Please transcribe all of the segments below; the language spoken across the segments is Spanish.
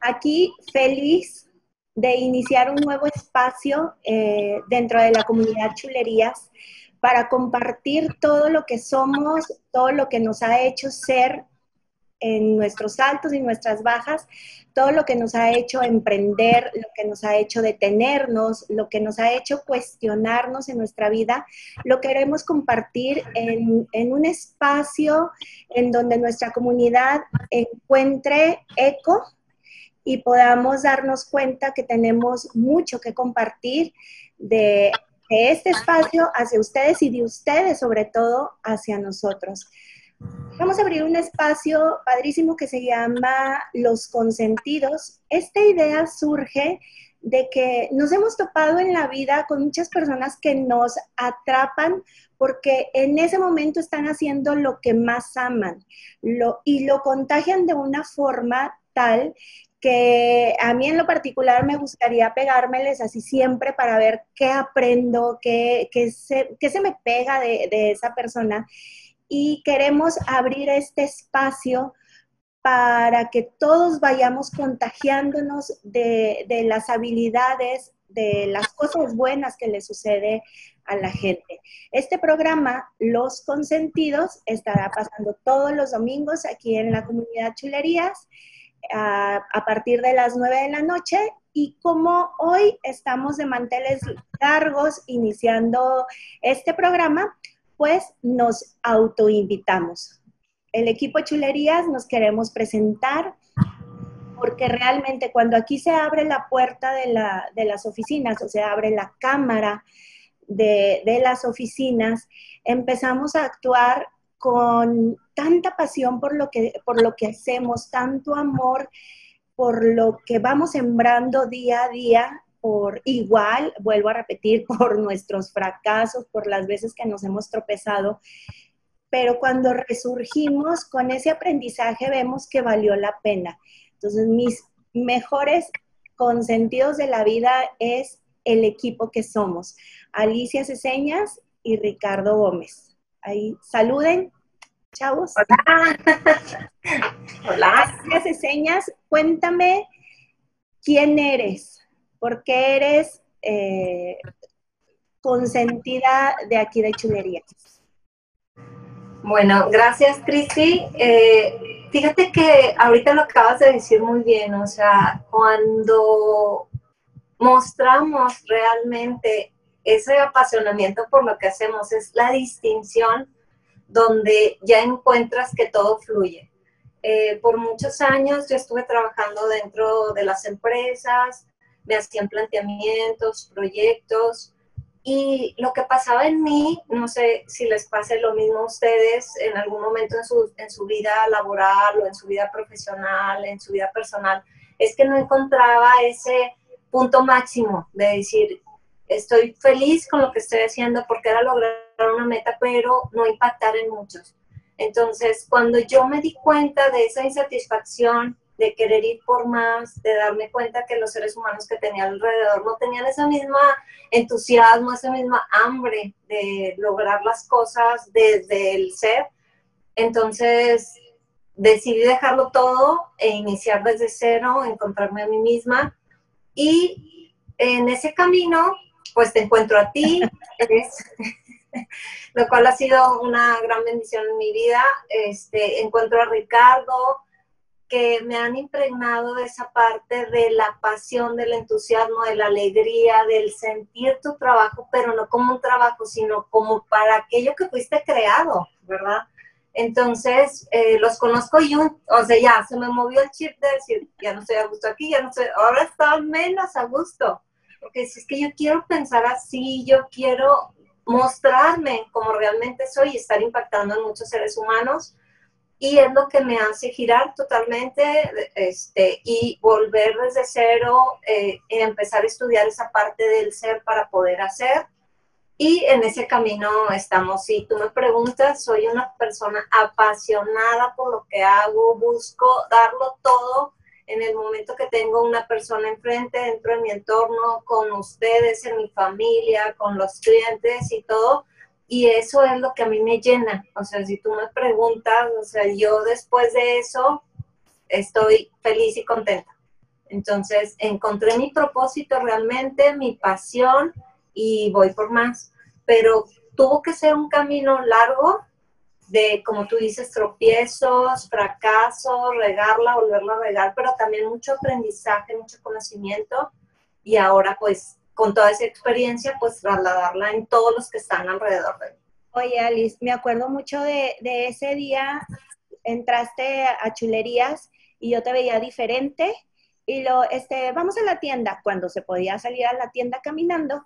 Aquí feliz de iniciar un nuevo espacio eh, dentro de la comunidad Chulerías para compartir todo lo que somos, todo lo que nos ha hecho ser en nuestros altos y nuestras bajas, todo lo que nos ha hecho emprender, lo que nos ha hecho detenernos, lo que nos ha hecho cuestionarnos en nuestra vida, lo queremos compartir en, en un espacio en donde nuestra comunidad encuentre eco y podamos darnos cuenta que tenemos mucho que compartir de, este espacio hacia ustedes y de ustedes sobre todo hacia nosotros. Vamos a abrir un espacio padrísimo que se llama Los Consentidos. Esta idea surge de que nos hemos topado en la vida con muchas personas que nos atrapan porque en ese momento están haciendo lo que más aman y lo contagian de una forma tal que a mí en lo particular me gustaría pegármeles así siempre para ver qué aprendo, qué, se, se, me pega de, esa persona. Y queremos abrir este espacio para que todos vayamos contagiándonos de, las habilidades, de las cosas buenas que le sucede a la gente. Este programa, Los Consentidos, estará pasando todos los domingos aquí en la comunidad Chulerías a, partir de las 9 de la noche y como hoy estamos de manteles largos iniciando este programa, nos autoinvitamos. El equipo Chulerías nos queremos presentar porque realmente cuando aquí se abre la puerta de, las oficinas o se abre la cámara de, de las oficinas, empezamos a actuar con tanta pasión por lo que, por lo que hacemos, tanto amor por lo que vamos sembrando día a día, por igual, vuelvo a repetir, por nuestros fracasos, por las veces que nos hemos tropezado, pero cuando resurgimos con ese aprendizaje vemos que valió la pena. Entonces, mis mejores consentidos de la vida es el equipo que somos, Alicia Ceseñas y Ricardo Gómez. Ahí saluden, chavos. Hola. Hola. Hace señas. Cuéntame quién eres, por qué eres eh, consentida de aquí de Chulerías. Bueno, gracias Cristi. Eh, fíjate que ahorita lo acabas de decir muy bien, o sea, cuando mostramos realmente ese apasionamiento por lo que hacemos, es la distinción donde ya encuentras que todo fluye. Eh, por muchos años yo estuve trabajando dentro de las empresas, me hacían planteamientos, proyectos, y lo que pasaba en mí, no sé si les pase lo mismo a ustedes en algún momento en su, en su vida laboral o en su vida profesional, en su vida personal, es que no encontraba ese punto máximo de decir, estoy feliz con lo que estoy haciendo porque era lograr una meta, pero no impactar en muchos. Entonces, cuando yo me di cuenta de esa insatisfacción, de querer ir por más, de darme cuenta que los seres humanos que tenía alrededor no tenían esa misma entusiasmo, esa misma hambre de lograr las cosas desde el ser, entonces decidí dejarlo todo e iniciar desde cero, encontrarme a mí misma y en ese camino pues te encuentro a ti, lo cual ha sido una gran bendición en mi vida. Este, encuentro a Ricardo, que me han impregnado esa parte de la pasión, del entusiasmo, de la alegría, del sentir tu trabajo, pero no como un trabajo, sino como para aquello que fuiste creado, ¿verdad? Entonces, eh, los conozco y, un, o sea, ya se me movió el chip de decir, ya no estoy a gusto aquí, ya no estoy, ahora estoy menos a gusto porque si es que yo quiero pensar así, yo quiero mostrarme como realmente soy y estar impactando en muchos seres humanos. Y es lo que me hace girar totalmente este, y volver desde cero, eh, empezar a estudiar esa parte del ser para poder hacer. Y en ese camino estamos. Si tú me preguntas, soy una persona apasionada por lo que hago, busco darlo todo en el momento que tengo una persona enfrente, dentro de mi entorno, con ustedes, en mi familia, con los clientes y todo. Y eso es lo que a mí me llena. O sea, si tú me preguntas, o sea, yo después de eso estoy feliz y contenta. Entonces, encontré mi propósito realmente, mi pasión y voy por más. Pero tuvo que ser un camino largo de, como tú dices, tropiezos, fracasos, regarla, volverla a regar, pero también mucho aprendizaje, mucho conocimiento y ahora pues con toda esa experiencia pues trasladarla en todos los que están alrededor de mí. Oye, Alice, me acuerdo mucho de, de ese día, entraste a chulerías y yo te veía diferente y lo, este, vamos a la tienda, cuando se podía salir a la tienda caminando,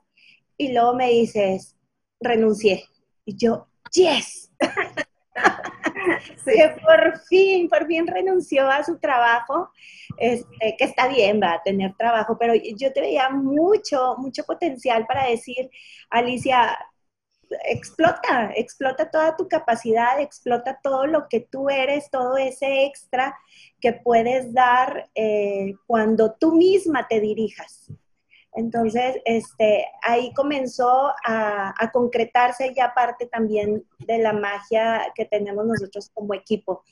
y luego me dices, renuncié. Y yo, yes. Que por fin, por fin renunció a su trabajo, este, que está bien, va a tener trabajo, pero yo te veía mucho, mucho potencial para decir, Alicia, explota, explota toda tu capacidad, explota todo lo que tú eres, todo ese extra que puedes dar eh, cuando tú misma te dirijas. Entonces, este, ahí comenzó a, concretarse ya parte también de la magia que tenemos nosotros como equipo.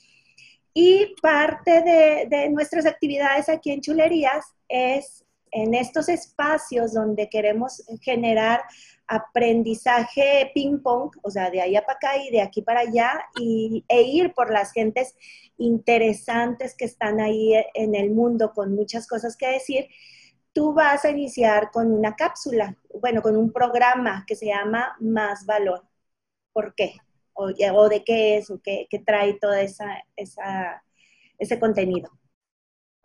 Y parte de, nuestras actividades aquí en Chulerías es en estos espacios donde queremos generar aprendizaje ping-pong, o sea, de allá para acá y de aquí para allá, y, e ir por las gentes interesantes que están ahí en el mundo con muchas cosas que decir, tú vas a iniciar con una cápsula, bueno, con un programa que se llama Más Valor. ¿Por qué? O, de qué es, o qué, trae todo esa, ese contenido.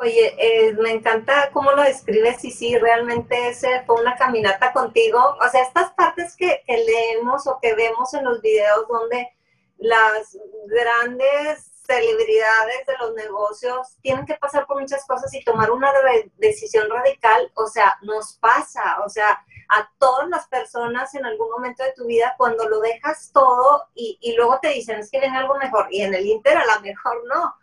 Oye, eh, me encanta cómo lo describes y sí, realmente ese fue una caminata contigo. O sea, estas partes que, leemos o que vemos en los videos donde las grandes celebridades de los negocios tienen que pasar por muchas cosas y tomar una decisión radical, o sea, nos pasa, o sea, a todas las personas en algún momento de tu vida cuando lo dejas todo y, y luego te dicen es que viene algo mejor y en el Inter a lo mejor no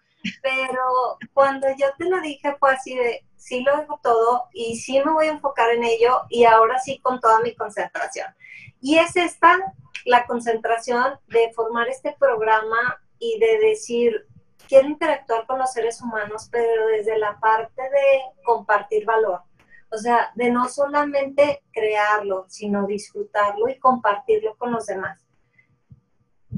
pero cuando yo te lo dije fue así de, sí lo dejo todo y sí me voy a enfocar en ello y ahora sí con toda mi concentración. Y es esta la concentración de formar este programa y de decir, quiero interactuar con los seres humanos, pero desde la parte de compartir valor. O sea, de no solamente crearlo, sino disfrutarlo y compartirlo con los demás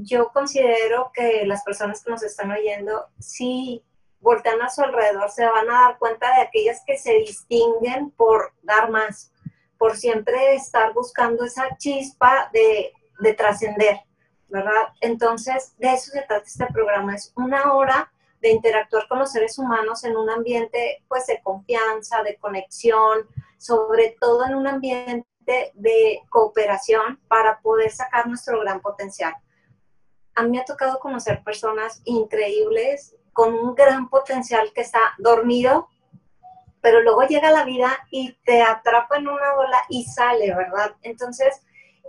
yo considero que las personas que nos están oyendo, si voltean a su alrededor, se van a dar cuenta de aquellas que se distinguen por dar más, por siempre estar buscando esa chispa de, de trascender, ¿verdad? Entonces, de eso se trata este programa, es una hora de interactuar con los seres humanos en un ambiente pues de confianza, de conexión, sobre todo en un ambiente de cooperación para poder sacar nuestro gran potencial a mí me ha tocado conocer personas increíbles con un gran potencial que está dormido, pero luego llega la vida y te atrapa en una ola y sale, ¿verdad? Entonces,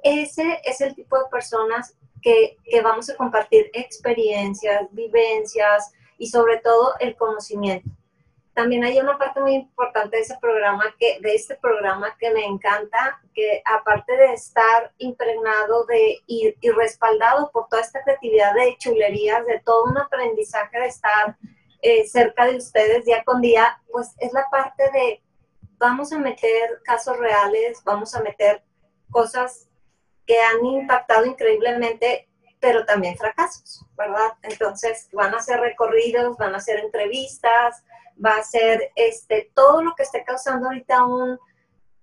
ese es el tipo de personas que, que vamos a compartir experiencias, vivencias y sobre todo el conocimiento. También hay una parte muy importante de ese programa que de este programa que me encanta que aparte de estar impregnado de y, respaldado por toda esta creatividad de chulerías de todo un aprendizaje de estar eh, cerca de ustedes día con día pues es la parte de vamos a meter casos reales vamos a meter cosas han impactado increíblemente pero también fracasos, ¿verdad? Entonces van a ser recorridos, van a ser entrevistas, va a ser este, todo lo que esté causando ahorita un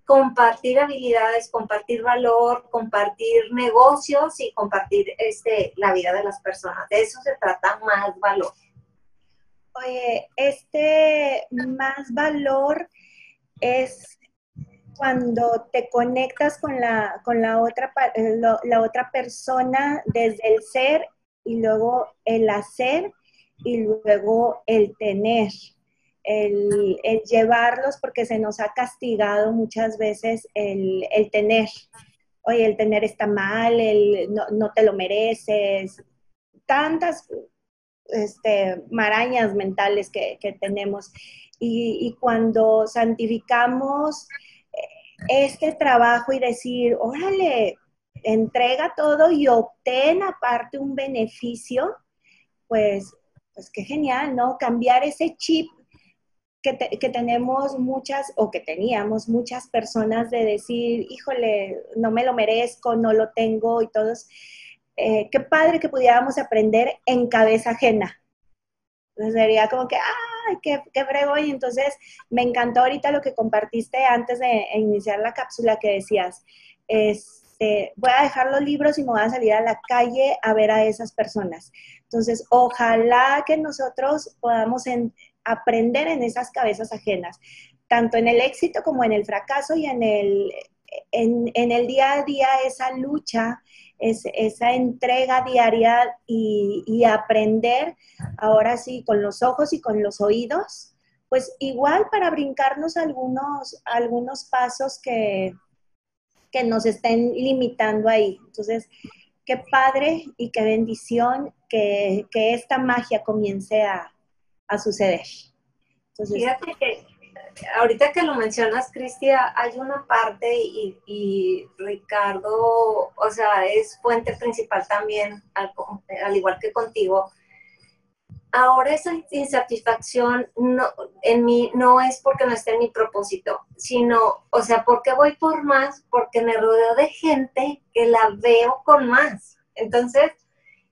compartir habilidades, compartir valor, compartir negocios y compartir este, la vida de las personas. De eso se trata más valor. Oye, este más valor es cuando te conectas con la, con la, otra, la otra persona desde el ser y luego el hacer y luego el tener el, llevarlos porque se nos ha castigado muchas veces el, tener. Oye, el tener está mal, el no, te lo mereces, tantas este, marañas mentales que, tenemos. Y, cuando santificamos eh, este trabajo y decir, órale, entrega todo y obtén aparte un beneficio, pues, pues qué genial, ¿no? Cambiar ese chip que, tenemos muchas o que teníamos muchas personas de decir, híjole, no me lo merezco, no lo tengo y todos. Eh, qué padre que pudiéramos aprender en cabeza ajena. Entonces sería como que, ¡ay, qué, qué brego! Y entonces me encantó ahorita lo que compartiste antes de iniciar la cápsula que decías, este, voy a dejar los libros y me voy a salir a la calle a ver a esas personas. Entonces, ojalá que nosotros podamos en, aprender en esas cabezas ajenas, tanto en el éxito como en el fracaso y en el, en, el día a día, esa lucha, es, esa entrega diaria y, aprender ahora sí con los ojos y con los oídos, pues igual para brincarnos algunos, algunos pasos que, que nos estén limitando ahí. Entonces, qué padre y qué bendición que, que esta magia comience a, a suceder. Fíjate que ahorita que lo mencionas, Cristia, hay una parte y, Ricardo, o sea, es fuente principal también, al, igual que contigo. Ahora esa insatisfacción no, en mí no es porque no esté en mi propósito, sino, o sea, porque voy por más, porque me rodeo de gente que la veo con más. Entonces,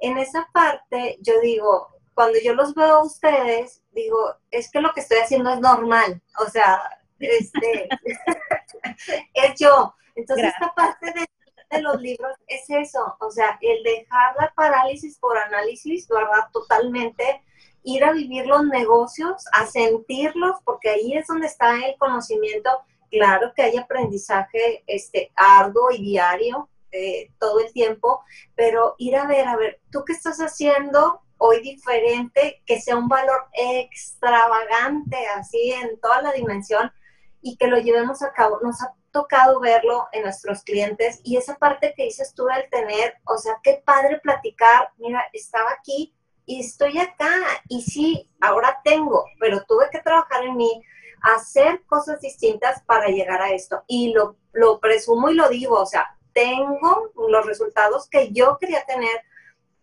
en esa parte yo digo, cuando yo los veo a ustedes, digo, es que lo que estoy haciendo es normal, o sea, este, es yo. Entonces, esta parte de, los libros es eso, o sea, el dejar la parálisis por análisis, ¿verdad? Totalmente, ir a vivir los negocios, a sentirlos, porque ahí es donde está el conocimiento. Claro que hay aprendizaje este, arduo y diario, eh, todo el tiempo, pero ir a ver, a ver, ¿tú qué estás haciendo? Hoy diferente, que sea un valor extravagante, así en toda la dimensión, y que lo llevemos a cabo. Nos ha tocado verlo en nuestros clientes y esa parte que dices tú del tener, o sea, qué padre platicar, mira, estaba aquí y estoy acá y sí, ahora tengo, pero tuve que trabajar en mí, hacer cosas distintas para llegar a esto. Y lo, lo presumo y lo digo, o sea, tengo los resultados que yo quería tener,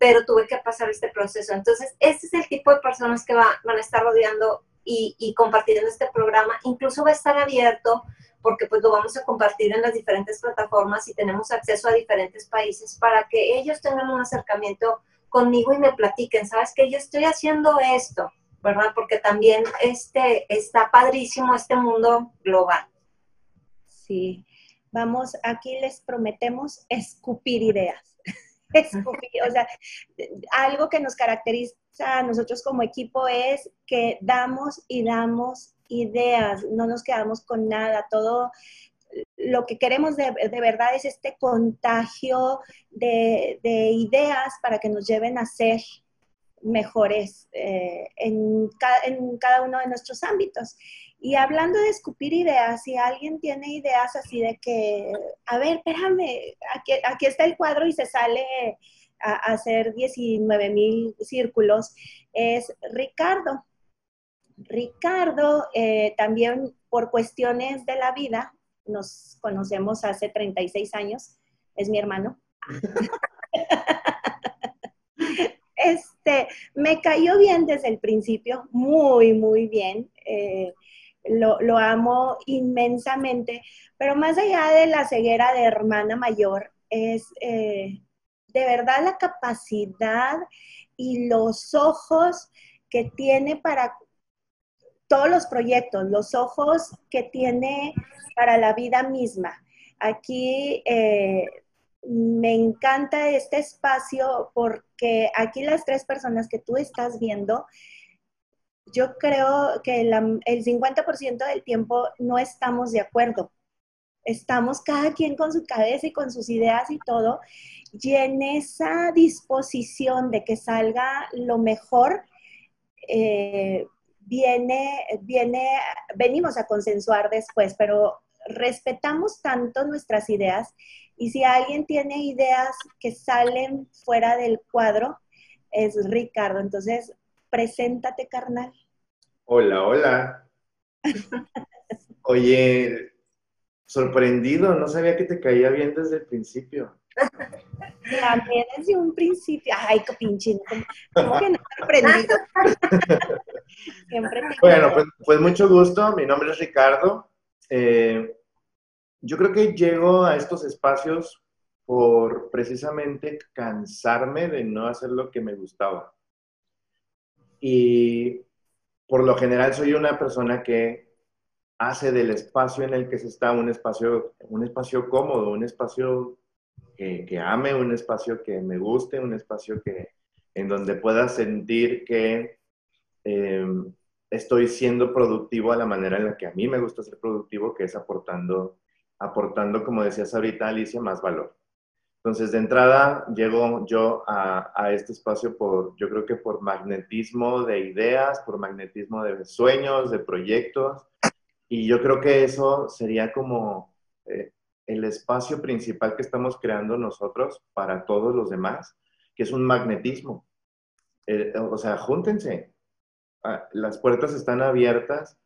pero tuve que pasar este proceso. Entonces, ese es el tipo de personas que van a estar rodeando y, compartiendo este programa. Incluso va a estar abierto porque pues lo vamos a compartir en las diferentes plataformas y tenemos acceso a diferentes países para que ellos tengan un acercamiento conmigo y me platiquen, ¿sabes que Yo estoy haciendo esto, ¿verdad? Porque también este, está padrísimo este mundo global. Sí, vamos, aquí les prometemos escupir ideas o sea, algo que nos caracteriza a nosotros como equipo es que damos y damos ideas, no nos quedamos con nada, todo lo que queremos de, verdad es este contagio de, ideas para que nos lleven a ser mejores eh, en, en cada uno de nuestros ámbitos. Y hablando de escupir ideas, si alguien tiene ideas así de que, a ver, espérame, aquí, está el cuadro y se sale a, hacer 19 mil círculos, es Ricardo. Ricardo, eh, también por cuestiones de la vida, nos conocemos hace 36 años, es mi hermano. este, me cayó bien desde el principio, muy, muy bien. Eh, lo, amo inmensamente, pero más allá de la ceguera de hermana mayor, es eh, de verdad la capacidad y los ojos que tiene para todos los proyectos, los ojos que tiene para la vida misma. Aquí eh, me encanta este espacio porque aquí las tres personas que tú estás viendo yo creo que el 50% del tiempo no estamos de acuerdo. Estamos cada quien con su cabeza y con sus ideas y todo, y en esa disposición de que salga lo mejor, eh, viene, viene, venimos a consensuar después, pero respetamos tanto nuestras ideas y si alguien tiene ideas que salen fuera del cuadro, es Ricardo. Entonces, preséntate, carnal. Hola, hola. Oye, sorprendido, no sabía que te caía bien desde el principio. También desde un principio. Ay, qué pinche, ¿cómo, que no sorprendido? Siempre Bueno, pues, pues, mucho gusto, mi nombre es Ricardo. Eh, yo creo que llego a estos espacios por precisamente cansarme de no hacer lo que me gustaba. Y por lo general soy una persona que hace del espacio en el que se está un espacio, un espacio cómodo, un espacio que, ame, un espacio que me guste, un espacio que, en donde pueda sentir que em, estoy siendo productivo a la manera en la que a mí me gusta ser productivo, que es aportando, aportando, como decías ahorita, Alicia, más valor. Entonces, de entrada, llego yo a, este espacio por, yo creo que por magnetismo de ideas, por magnetismo de sueños, de proyectos, y yo creo que eso sería como eh, el espacio principal que estamos creando nosotros para todos los demás, que es un magnetismo. Eh, o sea, júntense. Ah, las puertas están abiertas,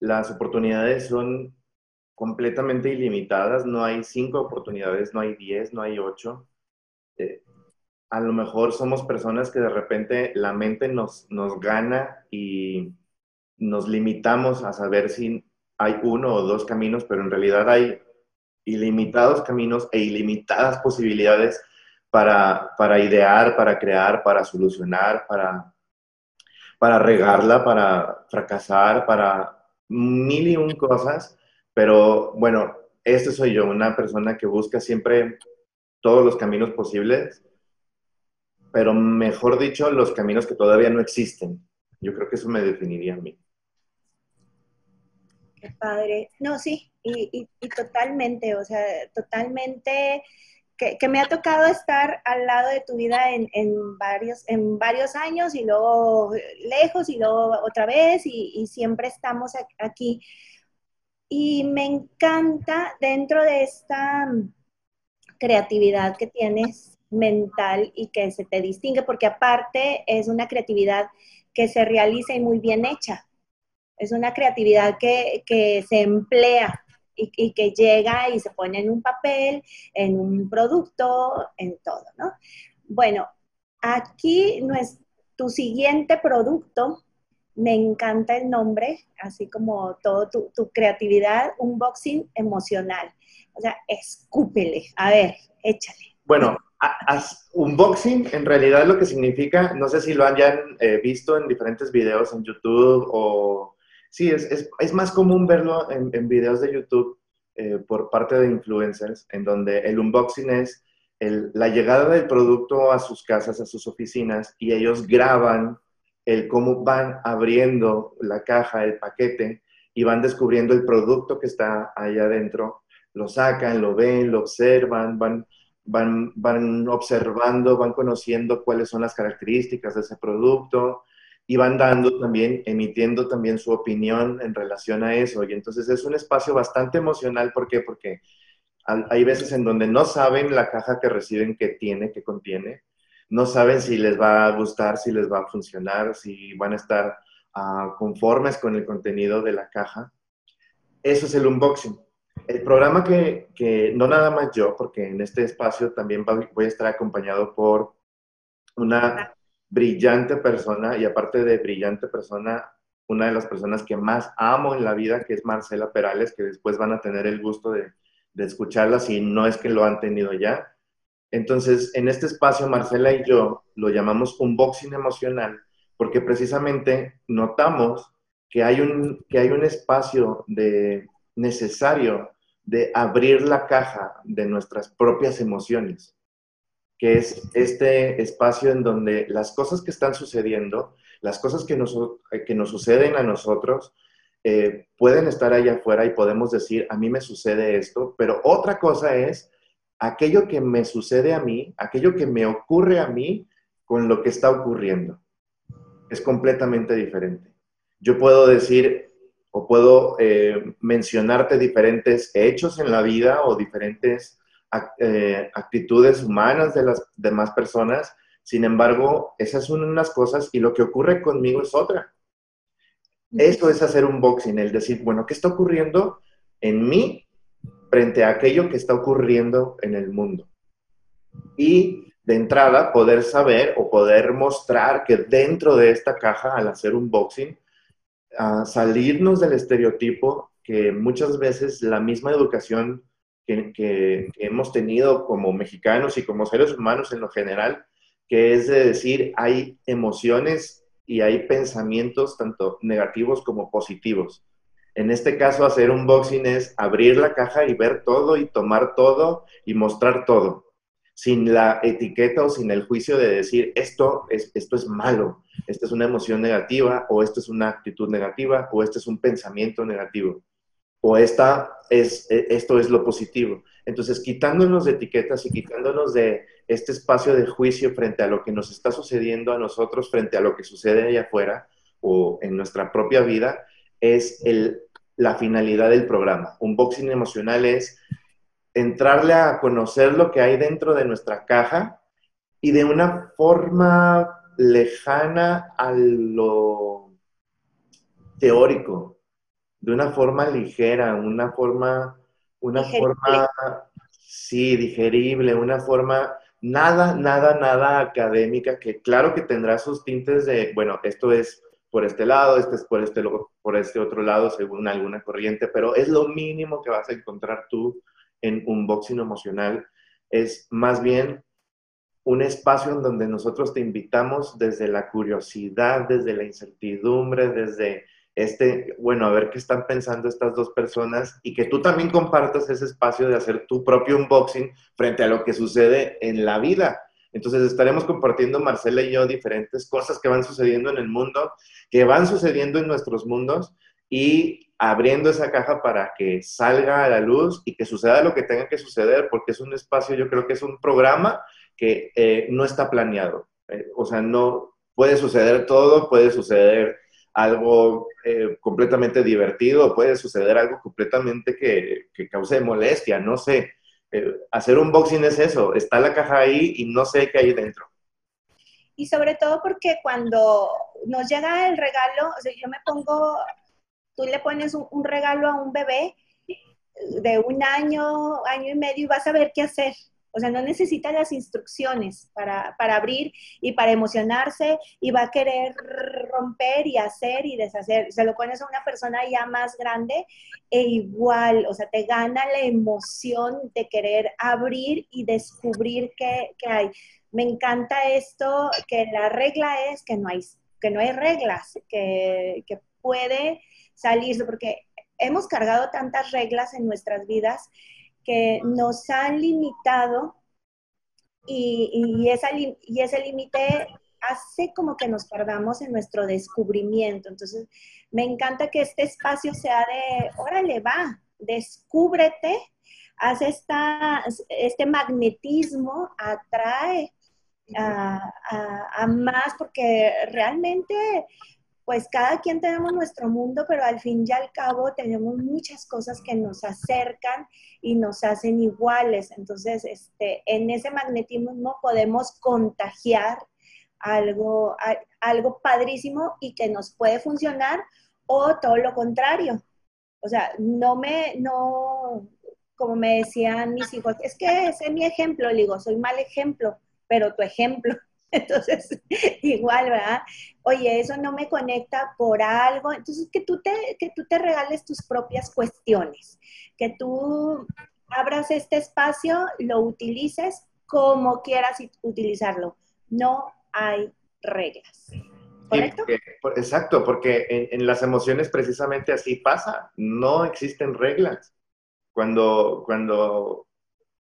las oportunidades son completamente ilimitadas, no hay cinco oportunidades, no hay diez, no hay ocho. Eh, a lo mejor somos personas que de repente la mente nos, nos gana y nos limitamos a saber si hay uno o dos caminos, pero en realidad hay ilimitados caminos e ilimitadas posibilidades para, para idear, para crear, para solucionar, para, para regarla, para fracasar, para mil y un cosas pero bueno, este soy yo, una persona que busca siempre todos los caminos posibles, pero mejor dicho, los caminos que todavía no existen. Yo creo que eso me definiría a mí. Qué padre. No, sí, y, totalmente, o sea, totalmente que, me ha tocado estar al lado de tu vida en, varios, en varios años y luego lejos y luego otra vez y, y siempre estamos aquí. Y me encanta dentro de esta creatividad que tienes mental y que se te distingue, porque aparte es una creatividad que se realiza y muy bien hecha. Es una creatividad que, se emplea y, y, que llega y se pone en un papel, en un producto, en todo, ¿no? Bueno, aquí no tu siguiente producto me encanta el nombre, así como todo tu, creatividad, unboxing emocional. O sea, escúpele, a ver, échale. Bueno, unboxing en realidad lo que significa, no sé si lo hayan eh, visto en diferentes videos en YouTube o... Sí, es, es, más común verlo en, en videos de YouTube eh, por parte de influencers, en donde el unboxing es la llegada del producto a sus casas, a sus oficinas, y ellos graban el cómo van abriendo la caja, el paquete, y van descubriendo el producto que está ahí adentro, lo sacan, lo ven, lo observan, van, van, van observando, van conociendo cuáles son las características de ese producto y van dando también, emitiendo también su opinión en relación a eso. Y entonces es un espacio bastante emocional, ¿por qué? Porque hay veces en donde no saben la caja que reciben que tiene, que contiene, no saben si les va a gustar, si les va a funcionar, si van a estar ah, conformes con el contenido de la caja. Eso es el unboxing. El programa que, no nada más yo, porque en este espacio también voy a estar acompañado por una brillante persona y aparte de brillante persona, una de las personas que más amo en la vida, que es Marcela Perales, que después van a tener el gusto de escucharla si no es que lo han tenido ya. Entonces, en este espacio, Marcela y yo lo llamamos unboxing emocional, porque precisamente notamos que hay un, que hay un espacio de, necesario de abrir la caja de nuestras propias emociones, que es este espacio en donde las cosas que están sucediendo, las cosas que nos, que nos suceden a nosotros, eh, pueden estar allá afuera y podemos decir, a mí me sucede esto, pero otra cosa es aquello que me sucede a mí, aquello que me ocurre a mí con lo que está ocurriendo. Es completamente diferente. Yo puedo decir o puedo eh, mencionarte diferentes hechos en la vida o diferentes eh, actitudes humanas de las demás personas. Sin embargo, esas son unas cosas y lo que ocurre conmigo es otra. Eso es hacer un boxing, el decir, bueno, ¿qué está ocurriendo en mí frente a aquello que está ocurriendo en el mundo? Y de entrada, poder saber o poder mostrar que dentro de esta caja, al hacer un boxing, salirnos del estereotipo que muchas veces la misma educación que, hemos tenido como mexicanos y como seres humanos en lo general, que es de decir, hay emociones y hay pensamientos tanto negativos como positivos. En este caso, hacer un boxing es abrir la caja y ver todo y tomar todo y mostrar todo, sin la etiqueta o sin el juicio de decir, esto es, esto es malo, esta es una emoción negativa o esto es una actitud negativa o este es un pensamiento negativo o esta es, e, esto es lo positivo. Entonces, quitándonos de etiquetas y quitándonos de este espacio de juicio frente a lo que nos está sucediendo a nosotros, frente a lo que sucede allá afuera o en nuestra propia vida, es el, la finalidad del programa. Un boxing emocional es entrarle a conocer lo que hay dentro de nuestra caja y de una forma lejana a lo teórico, de una forma ligera, una forma, una forma, sí, digerible, una forma nada, nada, nada académica, que claro que tendrá sus tintes de, bueno, esto es por este lado, este es por este, por este otro lado, según alguna corriente, pero es lo mínimo que vas a encontrar tú en un boxing emocional. Es más bien un espacio en donde nosotros te invitamos desde la curiosidad, desde la incertidumbre, desde este, bueno, a ver qué están pensando estas dos personas y que tú también compartas ese espacio de hacer tu propio unboxing frente a lo que sucede en la vida. Entonces estaremos compartiendo Marcela y yo diferentes cosas que van sucediendo en el mundo, que van sucediendo en nuestros mundos y abriendo esa caja para que salga a la luz y que suceda lo que tenga que suceder, porque es un espacio, yo creo que es un programa que eh, no está planeado. Eh, o sea, no puede suceder todo, puede suceder algo eh, completamente divertido, puede suceder algo completamente que, que cause molestia, no sé. Eh, hacer un boxing es eso, está la caja ahí y no sé qué hay dentro. Y sobre todo porque cuando nos llega el regalo, o sea, yo me pongo, tú le pones un regalo a un bebé de un año, año y medio y vas a ver qué hacer. O sea, no necesita las instrucciones para, abrir y para emocionarse y va a querer romper y hacer y deshacer. Se lo pones a una persona ya más grande e igual, o sea, te gana la emoción de querer abrir y descubrir qué, hay. Me encanta esto, que la regla es que no hay, que no hay reglas, que, que puede salirse, porque hemos cargado tantas reglas en nuestras vidas que nos han limitado y, y, y ese límite hace como que nos perdamos en nuestro descubrimiento. Entonces, me encanta que este espacio sea de, órale, va, descúbrete, haz esta, este magnetismo, atrae a, a, más, porque realmente pues cada quien tenemos nuestro mundo, pero al fin y al cabo tenemos muchas cosas que nos acercan y nos hacen iguales. Entonces, este, en ese magnetismo podemos contagiar algo, algo padrísimo y que nos puede funcionar o todo lo contrario. O sea, no me, no, como me decían mis hijos, es que ese es mi ejemplo, le digo, soy mal ejemplo, pero tu ejemplo Entonces, igual, ¿verdad? Oye, eso no me conecta por algo. Entonces, que tú te, que tú te regales tus propias cuestiones, que tú abras este espacio, lo utilices como quieras utilizarlo. No hay reglas. ¿Correcto? exacto, porque en, en, las emociones precisamente así pasa. No existen reglas. Cuando, cuando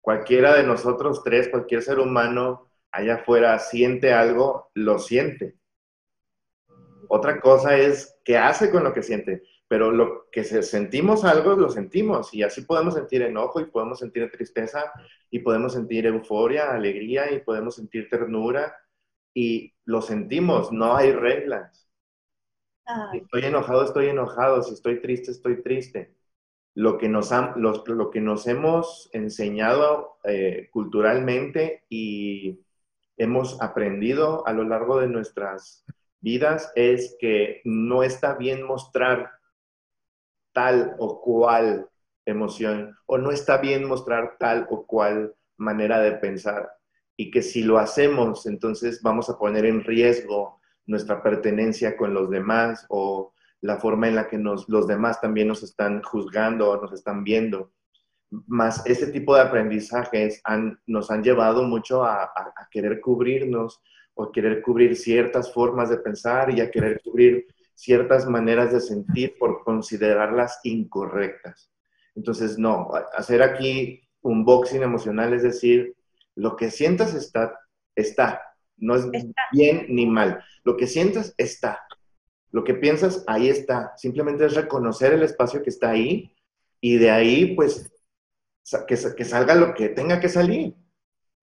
cualquiera de nosotros tres, cualquier ser humano, allá afuera siente algo, lo siente. Otra cosa es qué hace con lo que siente, pero lo que sentimos algo, lo sentimos y así podemos sentir enojo y podemos sentir tristeza y podemos sentir euforia, alegría y podemos sentir ternura y lo sentimos, no hay reglas. Si estoy enojado, estoy enojado, si estoy triste, estoy triste. Lo que nos, lo que nos hemos enseñado eh, culturalmente y hemos aprendido a lo largo de nuestras vidas es que no está bien mostrar tal o cual emoción o no está bien mostrar tal o cual manera de pensar y que si lo hacemos entonces vamos a poner en riesgo nuestra pertenencia con los demás o la forma en la que nos, los demás también nos están juzgando o nos están viendo. Más este tipo de aprendizajes nos han llevado mucho a, a querer cubrirnos o querer cubrir ciertas formas de pensar y a querer cubrir ciertas maneras de sentir por considerarlas incorrectas. Entonces, no, hacer aquí un boxing emocional es decir, lo que sientas está, está, no es bien ni mal. Lo que sientas está. Lo que piensas, ahí está. Simplemente es reconocer el espacio que está ahí y de ahí, pues, que, salga lo que tenga que salir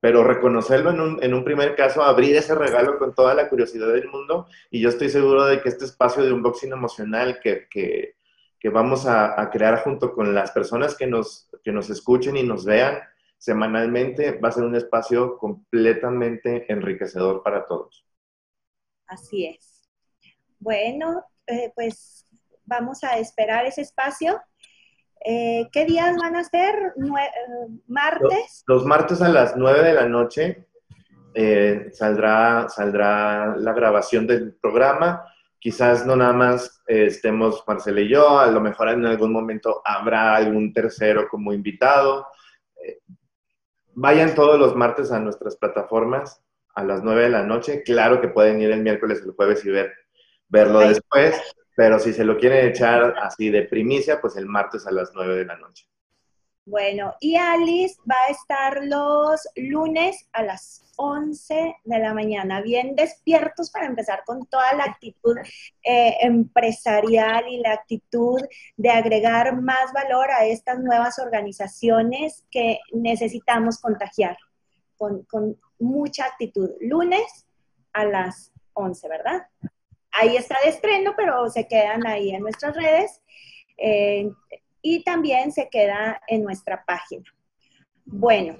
pero reconocerlo en un, en un, primer caso, abrir ese regalo con toda la curiosidad del mundo y yo estoy seguro de que este espacio de unboxing emocional que, vamos a, crear junto con las personas que nos, que escuchen y nos vean semanalmente va a ser un espacio completamente enriquecedor para todos. Así es. Bueno, eh, pues vamos a esperar ese espacio eh, ¿Qué días van a ser? Eh, ¿Martes? Los, martes a las 9 de la noche eh, saldrá, saldrá la grabación del programa. Quizás no nada más estemos Marcela y yo, a lo mejor en algún momento habrá algún tercero como invitado. vayan todos los martes a nuestras plataformas a las 9 de la noche. Claro que pueden ir el miércoles, el jueves y ver, verlo después. Pero si se lo quieren echar así de primicia, pues el martes a las 9 de la noche. Bueno, y Alice va a estar los lunes a las 11 de la mañana, bien despiertos para empezar con toda la actitud eh, empresarial y la actitud de agregar más valor a estas nuevas organizaciones que necesitamos contagiar con, mucha actitud. Lunes a las 11, ¿verdad? Ahí está de estreno, pero se quedan ahí en nuestras redes eh, y también se queda en nuestra página. Bueno,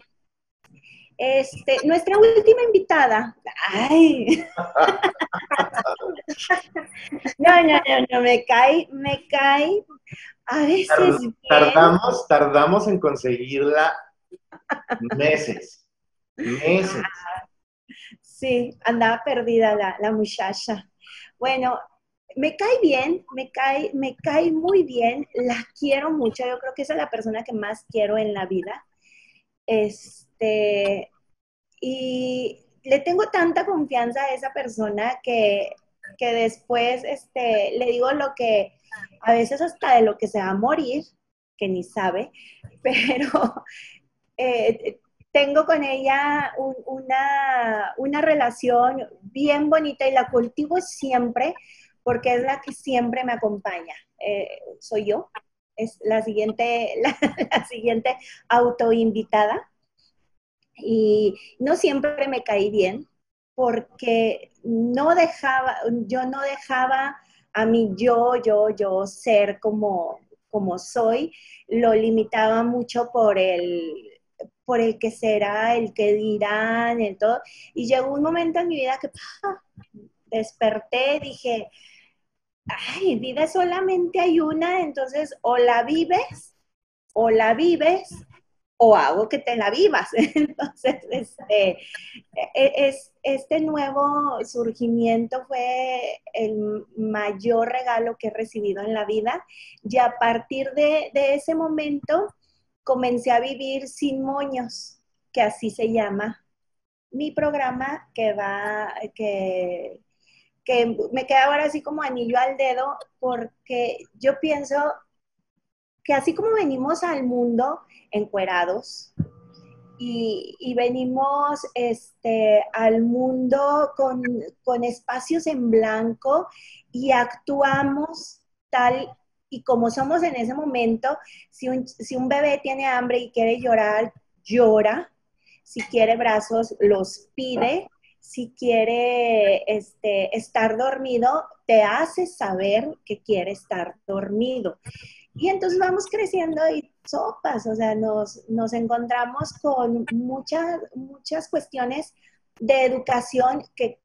este, nuestra última invitada, ay, no, no, no, no, me cae, me cae, a veces. Tardamos, tardamos en conseguirla meses, meses. Sí, andaba perdida la, la muchacha. Bueno, me cae bien, me cae, me cae muy bien, la quiero mucho, yo creo que esa es la persona que más quiero en la vida. Este, y le tengo tanta confianza a esa persona que, que después este, le digo lo que, a veces hasta de lo que se va a morir, que ni sabe, pero eh, tengo con ella una, una relación bien bonita y la cultivo siempre porque es la que siempre me acompaña. Eh, soy yo, es la siguiente, la, siguiente autoinvitada. Y no siempre me caí bien porque no dejaba, yo no dejaba a mí yo, yo, yo ser como, como soy, lo limitaba mucho por el, por el que será, el que dirán, el todo. Y llegó un momento en mi vida que desperté, dije, ay, vida solamente hay una, entonces o la vives, o la vives, o hago que te la vivas. Entonces, este, e, es, este nuevo surgimiento fue el mayor regalo que he recibido en la vida y a partir de, de ese momento comencé a vivir sin moños, que así se llama mi programa que va, que, que me queda ahora así como anillo al dedo, porque yo pienso que así como venimos al mundo encuerados, y, y, venimos este, al mundo con, con, espacios en blanco y actuamos tal y como somos en ese momento, si un, si un bebé tiene hambre y quiere llorar, llora. Si quiere brazos, los pide. Si quiere este, estar dormido, te hace saber que quiere estar dormido. Y entonces vamos creciendo y sopas, o sea, nos, nos encontramos con muchas, muchas cuestiones de educación que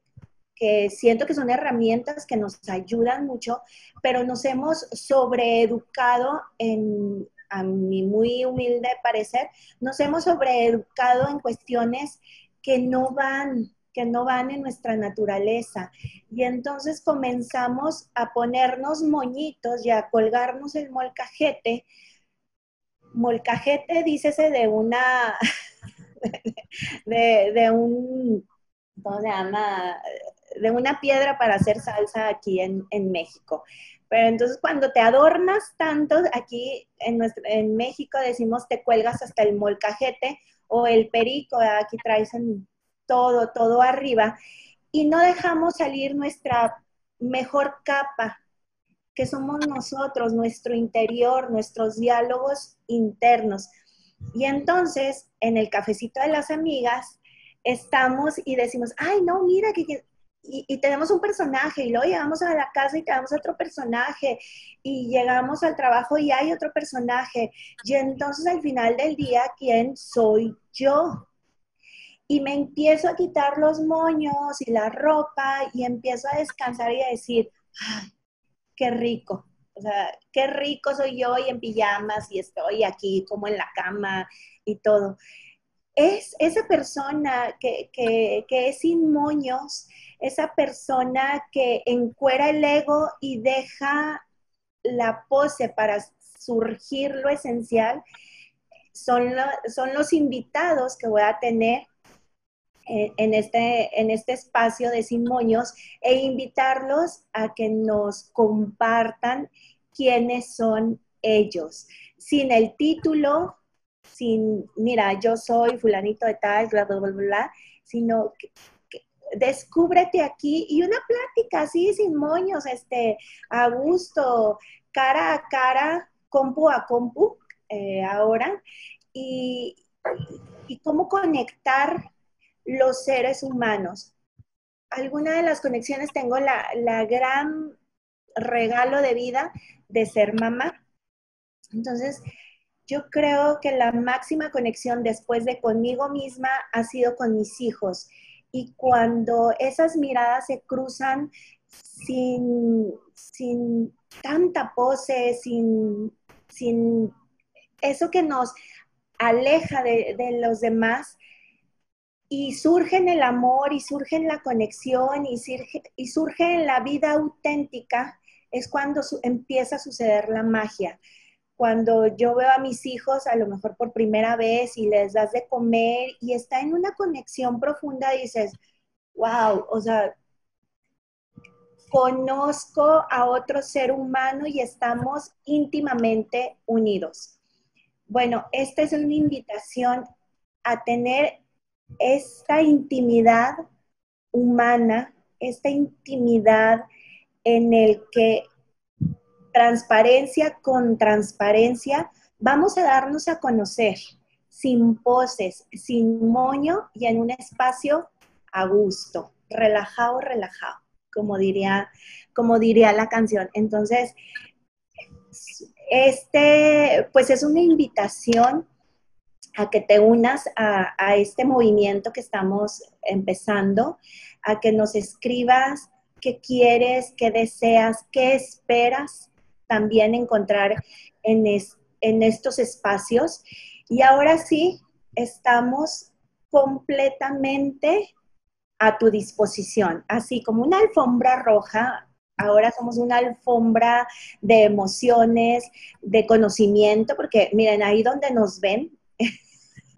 que siento que son herramientas que nos ayudan mucho, pero nos hemos sobreeducado en, a mi muy humilde parecer, nos hemos sobreeducado en cuestiones que no van, que no van en nuestra naturaleza. Y entonces comenzamos a ponernos moñitos y a colgarnos el molcajete. Molcajete, dícese de una, de, de un, ¿cómo se llama? De una piedra para hacer salsa aquí en, México. Pero entonces cuando te adornas tanto, aquí en, nuestro, en México decimos te cuelgas hasta el molcajete o el perico, aquí traes todo, todo arriba, y no dejamos salir nuestra mejor capa, que somos nosotros, nuestro interior, nuestros diálogos internos. Y entonces, en el cafecito de las amigas, estamos y decimos, ay, no, mira, que, y, tenemos un personaje y luego llegamos a la casa y tenemos otro personaje y llegamos al trabajo y hay otro personaje. Y entonces al final del día, ¿quién soy yo? Y me empiezo a quitar los moños y la ropa y empiezo a descansar y a decir, ay, qué rico. O sea, qué rico soy yo y en pijamas y estoy aquí como en la cama y todo. Es esa persona que, que, que es sin moños, esa persona que encuera el ego y deja la pose para surgir lo esencial, son, son los invitados que voy a tener en este, en este espacio de Sin Moños e invitarlos a que nos compartan quiénes son ellos, sin el título, sin, mira, yo soy fulanito de tal, bla, bla, bla, bla, sino descúbrete aquí y una plática así sin moños, este, a gusto, cara a cara, compu a compu, eh, ahora, y, cómo conectar los seres humanos. Alguna de las conexiones tengo la, la gran regalo de vida de ser mamá. Entonces, yo creo que la máxima conexión después de conmigo misma ha sido con mis hijos y cuando esas miradas se cruzan sin, tanta pose, sin, eso que nos aleja de, los demás, y surge en el amor y surge en la conexión y surge, y surge en la vida auténtica, es cuando empieza a suceder la magia cuando yo veo a mis hijos a lo mejor por primera vez y les das de comer y está en una conexión profunda, dices, wow, o sea, conozco a otro ser humano y estamos íntimamente unidos. Bueno, esta es una invitación a tener esta intimidad humana, esta intimidad en el que transparencia con transparencia, vamos a darnos a conocer sin poses, sin moño y en un espacio a gusto, relajado, relajado, como diría, como diría la canción. Entonces, este, pues es una invitación a que te unas a, a este movimiento que estamos empezando, a que nos escribas qué quieres, qué deseas, qué esperas también encontrar en, en estos espacios. Y ahora sí, estamos completamente a tu disposición, así como una alfombra roja. Ahora somos una alfombra de emociones, de conocimiento, porque miren, ahí donde nos ven,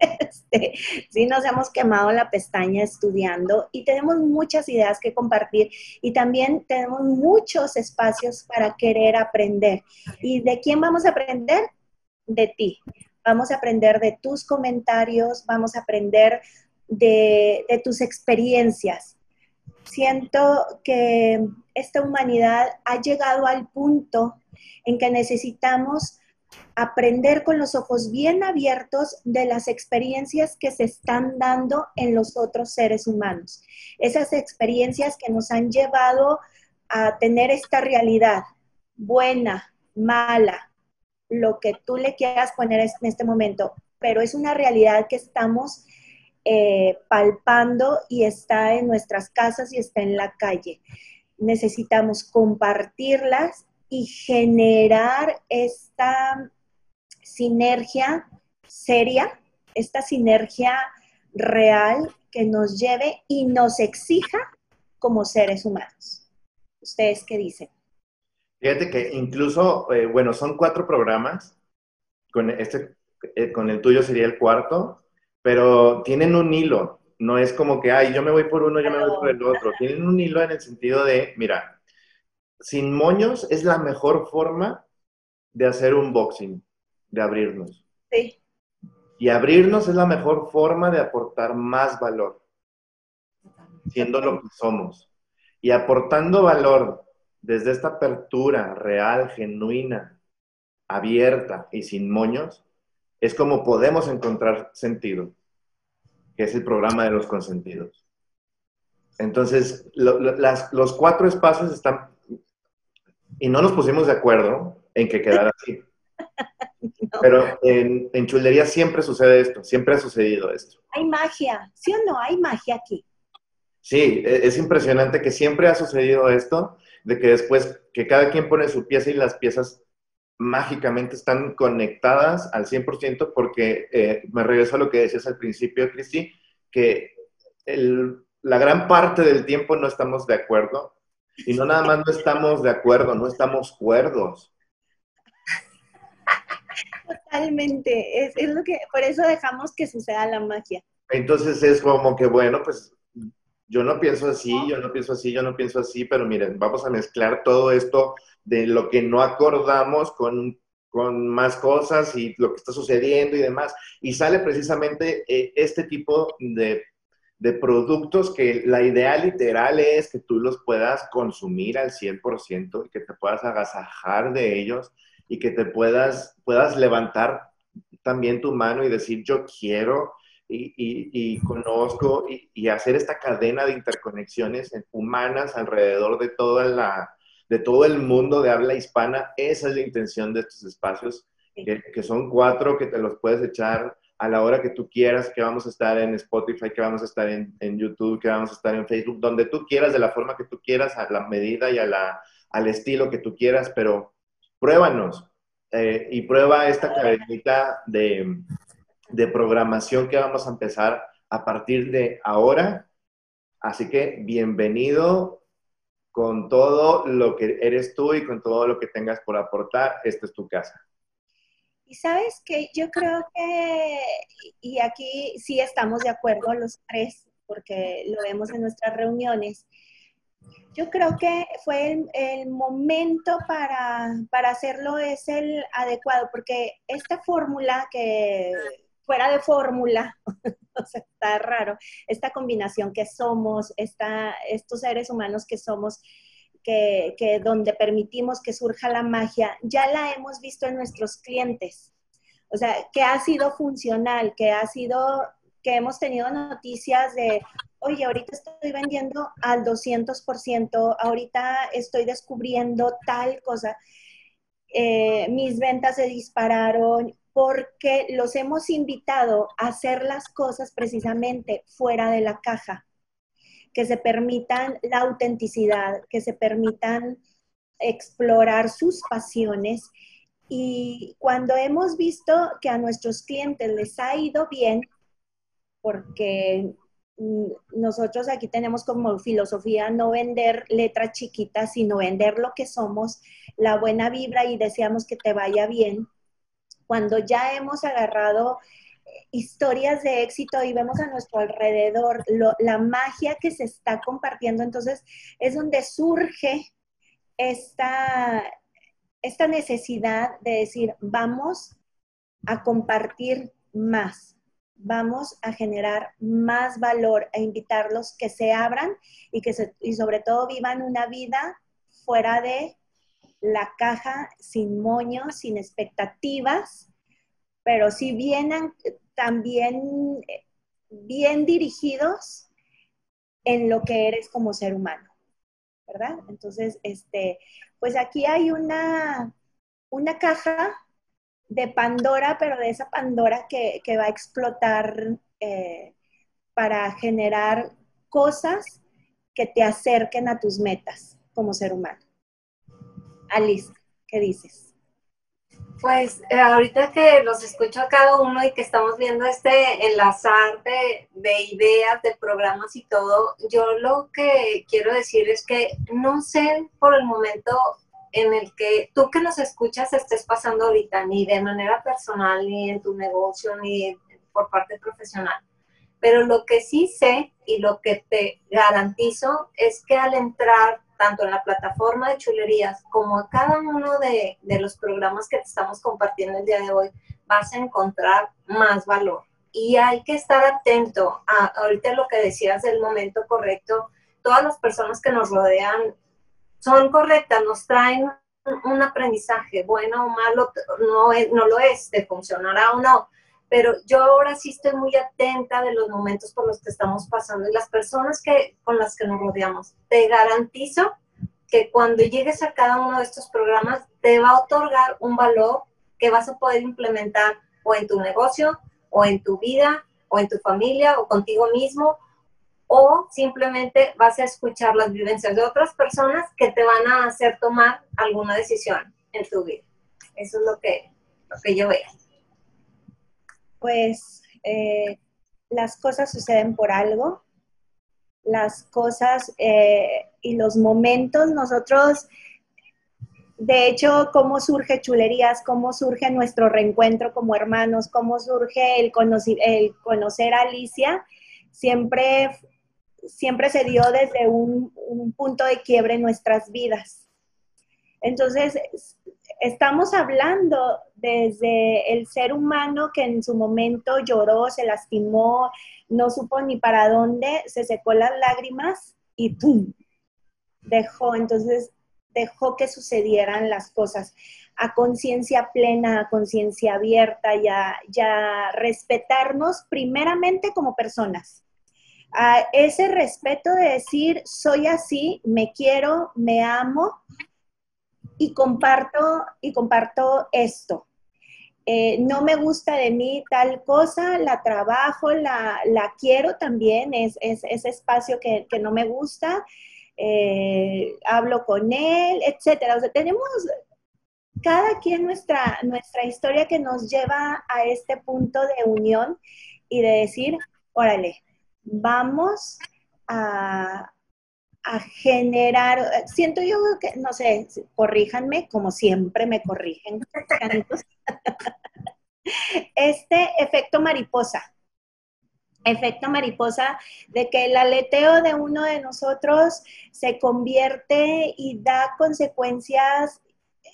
Este, sí nos hemos quemado la pestaña estudiando y tenemos muchas ideas que compartir y también tenemos muchos espacios para querer aprender. ¿Y de quién vamos a aprender? De ti. Vamos a aprender de tus comentarios, vamos a aprender de, de tus experiencias. Siento que esta humanidad ha llegado al punto en que necesitamos aprender con los ojos bien abiertos de las experiencias que se están dando en los otros seres humanos. Esas experiencias que nos han llevado a tener esta realidad, buena, mala, lo que tú le quieras poner en este momento, pero es una realidad que estamos eh, palpando y está en nuestras casas y está en la calle. Necesitamos compartirlas y generar esta sinergia seria, esta sinergia real que nos lleve y nos exija como seres humanos. ¿Ustedes qué dicen? Fíjate que incluso, eh, bueno, son cuatro programas, con, este, eh, con el tuyo sería el cuarto, pero tienen un hilo, no es como que, ay, yo me voy por uno, yo me voy por el otro, tienen un hilo en el sentido de, mira, sin moños es la mejor forma de hacer un boxing, de abrirnos. Sí. Y abrirnos es la mejor forma de aportar más valor, siendo lo que somos. Y aportando valor desde esta apertura real, genuina, abierta y sin moños, es como podemos encontrar sentido, que es el programa de los consentidos. Entonces, los cuatro espacios están, y no nos pusimos de acuerdo en que quedara así. Pero en, en, chulería siempre sucede esto, siempre ha sucedido esto. Hay magia, ¿sí o no? Hay magia aquí. Sí, e, es impresionante que siempre ha sucedido esto, de que después que cada quien pone su pieza y las piezas mágicamente están conectadas al 100% porque eh, me regreso a lo que decías al principio, Cristi, que la gran parte del tiempo no estamos de acuerdo y no nada más no estamos de acuerdo, no estamos cuerdos. Totalmente, es, es lo que, por eso dejamos que suceda la magia. Entonces es como que, bueno, pues yo no pienso así, yo no pienso así, yo no pienso así, pero miren, vamos a mezclar todo esto de lo que no acordamos con, con más cosas y lo que está sucediendo y demás. Y sale precisamente eh, este tipo de, de, productos que la idea literal es que tú los puedas consumir al 100% y que te puedas agasajar de ellos y que te puedas, puedas levantar también tu mano y decir, yo quiero y, conozco y, hacer esta cadena de interconexiones humanas alrededor de toda la, de todo el mundo de habla hispana. Esa es la intención de estos espacios, que, son cuatro que te los puedes echar a la hora que tú quieras, que vamos a estar en Spotify, que vamos a estar en, YouTube, que vamos a estar en Facebook, donde tú quieras, de la forma que tú quieras, a la medida y a la, al estilo que tú quieras, pero pruébanos eh, y prueba esta cadenita de, de programación que vamos a empezar a partir de ahora. Así que bienvenido con todo lo que eres tú y con todo lo que tengas por aportar. Esta es tu casa. Y sabes que yo creo que, y aquí sí estamos de acuerdo los tres, porque lo vemos en nuestras reuniones, yo creo que fue el, momento para, para, hacerlo es el adecuado, porque esta fórmula que fuera de fórmula, o sea, está raro, esta combinación que somos, esta, estos seres humanos que somos, que, donde permitimos que surja la magia, ya la hemos visto en nuestros clientes. O sea, que ha sido funcional, que ha sido, que hemos tenido noticias de, oye, ahorita estoy vendiendo al 200%, ahorita estoy descubriendo tal cosa. Eh, mis ventas se dispararon porque los hemos invitado a hacer las cosas precisamente fuera de la caja, que se permitan la autenticidad, que se permitan explorar sus pasiones. Y cuando hemos visto que a nuestros clientes les ha ido bien, porque mm, nosotros aquí tenemos como filosofía no vender letras chiquitas, sino vender lo que somos, la buena vibra y deseamos que te vaya bien cuando ya hemos agarrado historias de éxito y vemos a nuestro alrededor la magia que se está compartiendo, entonces es donde surge esta, esta necesidad de decir, vamos a compartir más, vamos a generar más valor, e invitarlos que se abran y que y sobre todo vivan una vida fuera de la caja sin moños, sin expectativas, pero sí vienen también bien dirigidos en lo que eres como ser humano, ¿verdad? Entonces, este, pues aquí hay una, una caja de Pandora, pero de esa Pandora que, va a explotar eh, para generar cosas que te acerquen a tus metas como ser humano. Alice, ¿qué dices? Pues eh, ahorita que los escucho a cada uno y que estamos viendo este enlazar de, de, ideas, de programas y todo, yo lo que quiero decir es que no sé por el momento en el que tú que nos escuchas estés pasando ahorita, ni de manera personal, ni en tu negocio, ni por parte profesional. Pero lo que sí sé y lo que te garantizo es que al entrar tanto en la plataforma de chulerías como a cada uno de, de los programas que te estamos compartiendo el día de hoy, vas a encontrar más valor. Y hay que estar atento a ahorita lo que decías del momento correcto. Todas las personas que nos rodean son correctas, nos traen un aprendizaje, bueno o malo, no, no lo es, te funcionará o no, pero yo ahora sí estoy muy atenta de los momentos por los que estamos pasando y las personas que, con las que nos rodeamos. Te garantizo que cuando llegues a cada uno de estos programas te va a otorgar un valor que vas a poder implementar o en tu negocio, o en tu vida, o en tu familia, o contigo mismo, o simplemente vas a escuchar las vivencias de otras personas que te van a hacer tomar alguna decisión en tu vida. Eso es lo que, lo que yo veo pues eh, las cosas suceden por algo, las cosas eh, y los momentos, nosotros, de hecho, cómo surge Chulerías, cómo surge nuestro reencuentro como hermanos, cómo surge el, conocer, a Alicia, siempre, siempre se dio desde un, un punto de quiebre en nuestras vidas. Entonces, estamos hablando desde el ser humano que en su momento lloró, se lastimó, no supo ni para dónde, se secó las lágrimas y ¡pum! Dejó, entonces dejó que sucedieran las cosas a conciencia plena, a conciencia abierta, ya, ya respetarnos primeramente como personas. A ese respeto de decir, soy así, me quiero, me amo y comparto, y comparto esto. Eh, no me gusta de mí tal cosa, la trabajo, la, quiero también, es, ese espacio que, no me gusta, eh, hablo con él, etcétera. O sea, tenemos cada quien nuestra, nuestra historia que nos lleva a este punto de unión y de decir, órale, vamos a, a generar, siento yo que, no sé, corríjanme, como siempre me corrigen, este efecto mariposa, efecto mariposa de que el aleteo de uno de nosotros se convierte y da consecuencias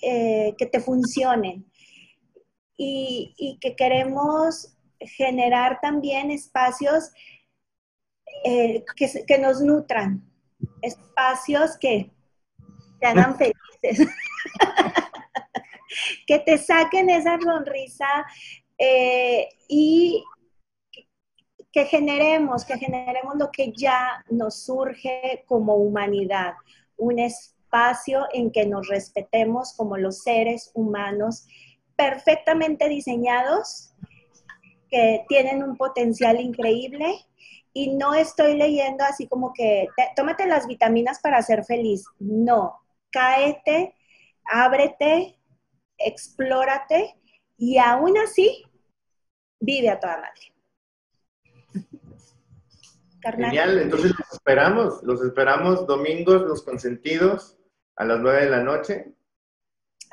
eh, que te funcionen. Y, que queremos generar también espacios eh, que, que nos nutran, espacios que te hagan felices, que te saquen esa sonrisa eh, y que generemos, que generemos lo que ya nos surge como humanidad, un espacio en que nos respetemos como los seres humanos perfectamente diseñados, que tienen un potencial increíble y no estoy leyendo así como que tómate las vitaminas para ser feliz. No, cáete, ábrete, explórate y aún así vive a toda madre. Genial, entonces los esperamos, los esperamos domingos, los consentidos, a las nueve de la noche.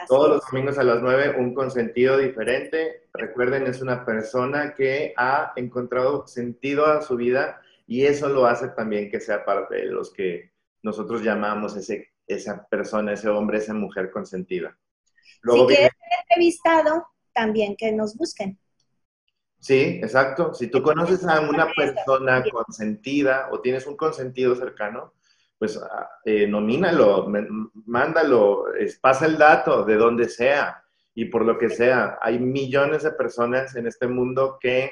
Todos los domingos a las 9, un consentido diferente. Recuerden, es una persona que ha encontrado sentido a su vida y eso lo hace también que sea parte de los que nosotros llamamos ese, esa persona, ese hombre, esa mujer consentida. Luego si quieren ser entrevistado, también que nos busquen. Sí, exacto. Si tú conoces a una persona consentida o tienes un consentido cercano, pues ah, eh, nomínalo, mándalo, pasa el dato de donde sea y por lo que sea. Hay millones de personas en este mundo que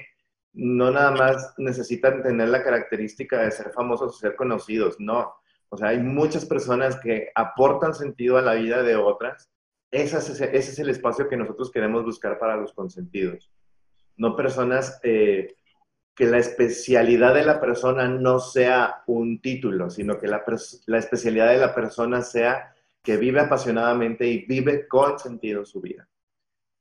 no nada más necesitan tener la característica de ser famosos o ser conocidos, no. O sea, hay muchas personas que aportan sentido a la vida de otras. Es, ese es el espacio que nosotros queremos buscar para los consentidos. No personas eh, que la especialidad de la persona no sea un título, sino que la, la especialidad de la persona sea que vive apasionadamente y vive con sentido su vida.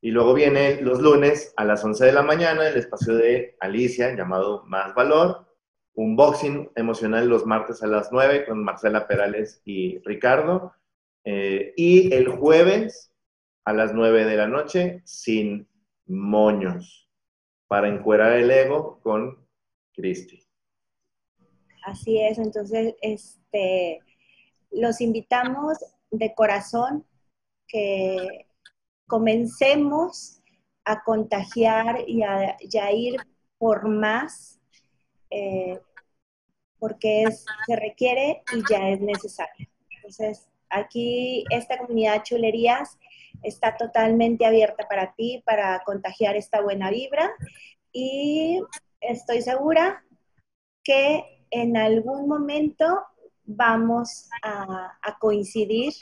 Y luego viene los lunes a las 11 de la mañana el espacio de Alicia llamado Más Valor, un boxing emocional los martes a las 9 con Marcela Perales y Ricardo. Eh, y el jueves a las 9 de la noche sin moños para encuerar el ego con Cristi. Así es, entonces este, los invitamos de corazón que comencemos a contagiar y a, ir por más, eh, porque se requiere y ya es necesario. Entonces, aquí esta comunidad chulerías está totalmente abierta para ti, para contagiar esta buena vibra y estoy segura que en algún momento vamos a, coincidir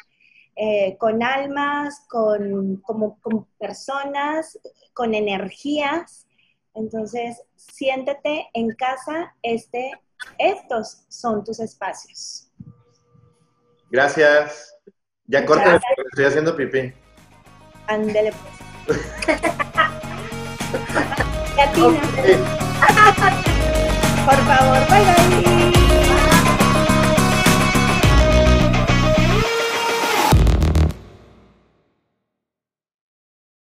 eh, con almas, con, como, personas, con energías. Entonces, siéntete en casa, este, estos son tus espacios. Gracias. Ya corta, estoy haciendo pipí. Ándele pues. Por favor, bye bye.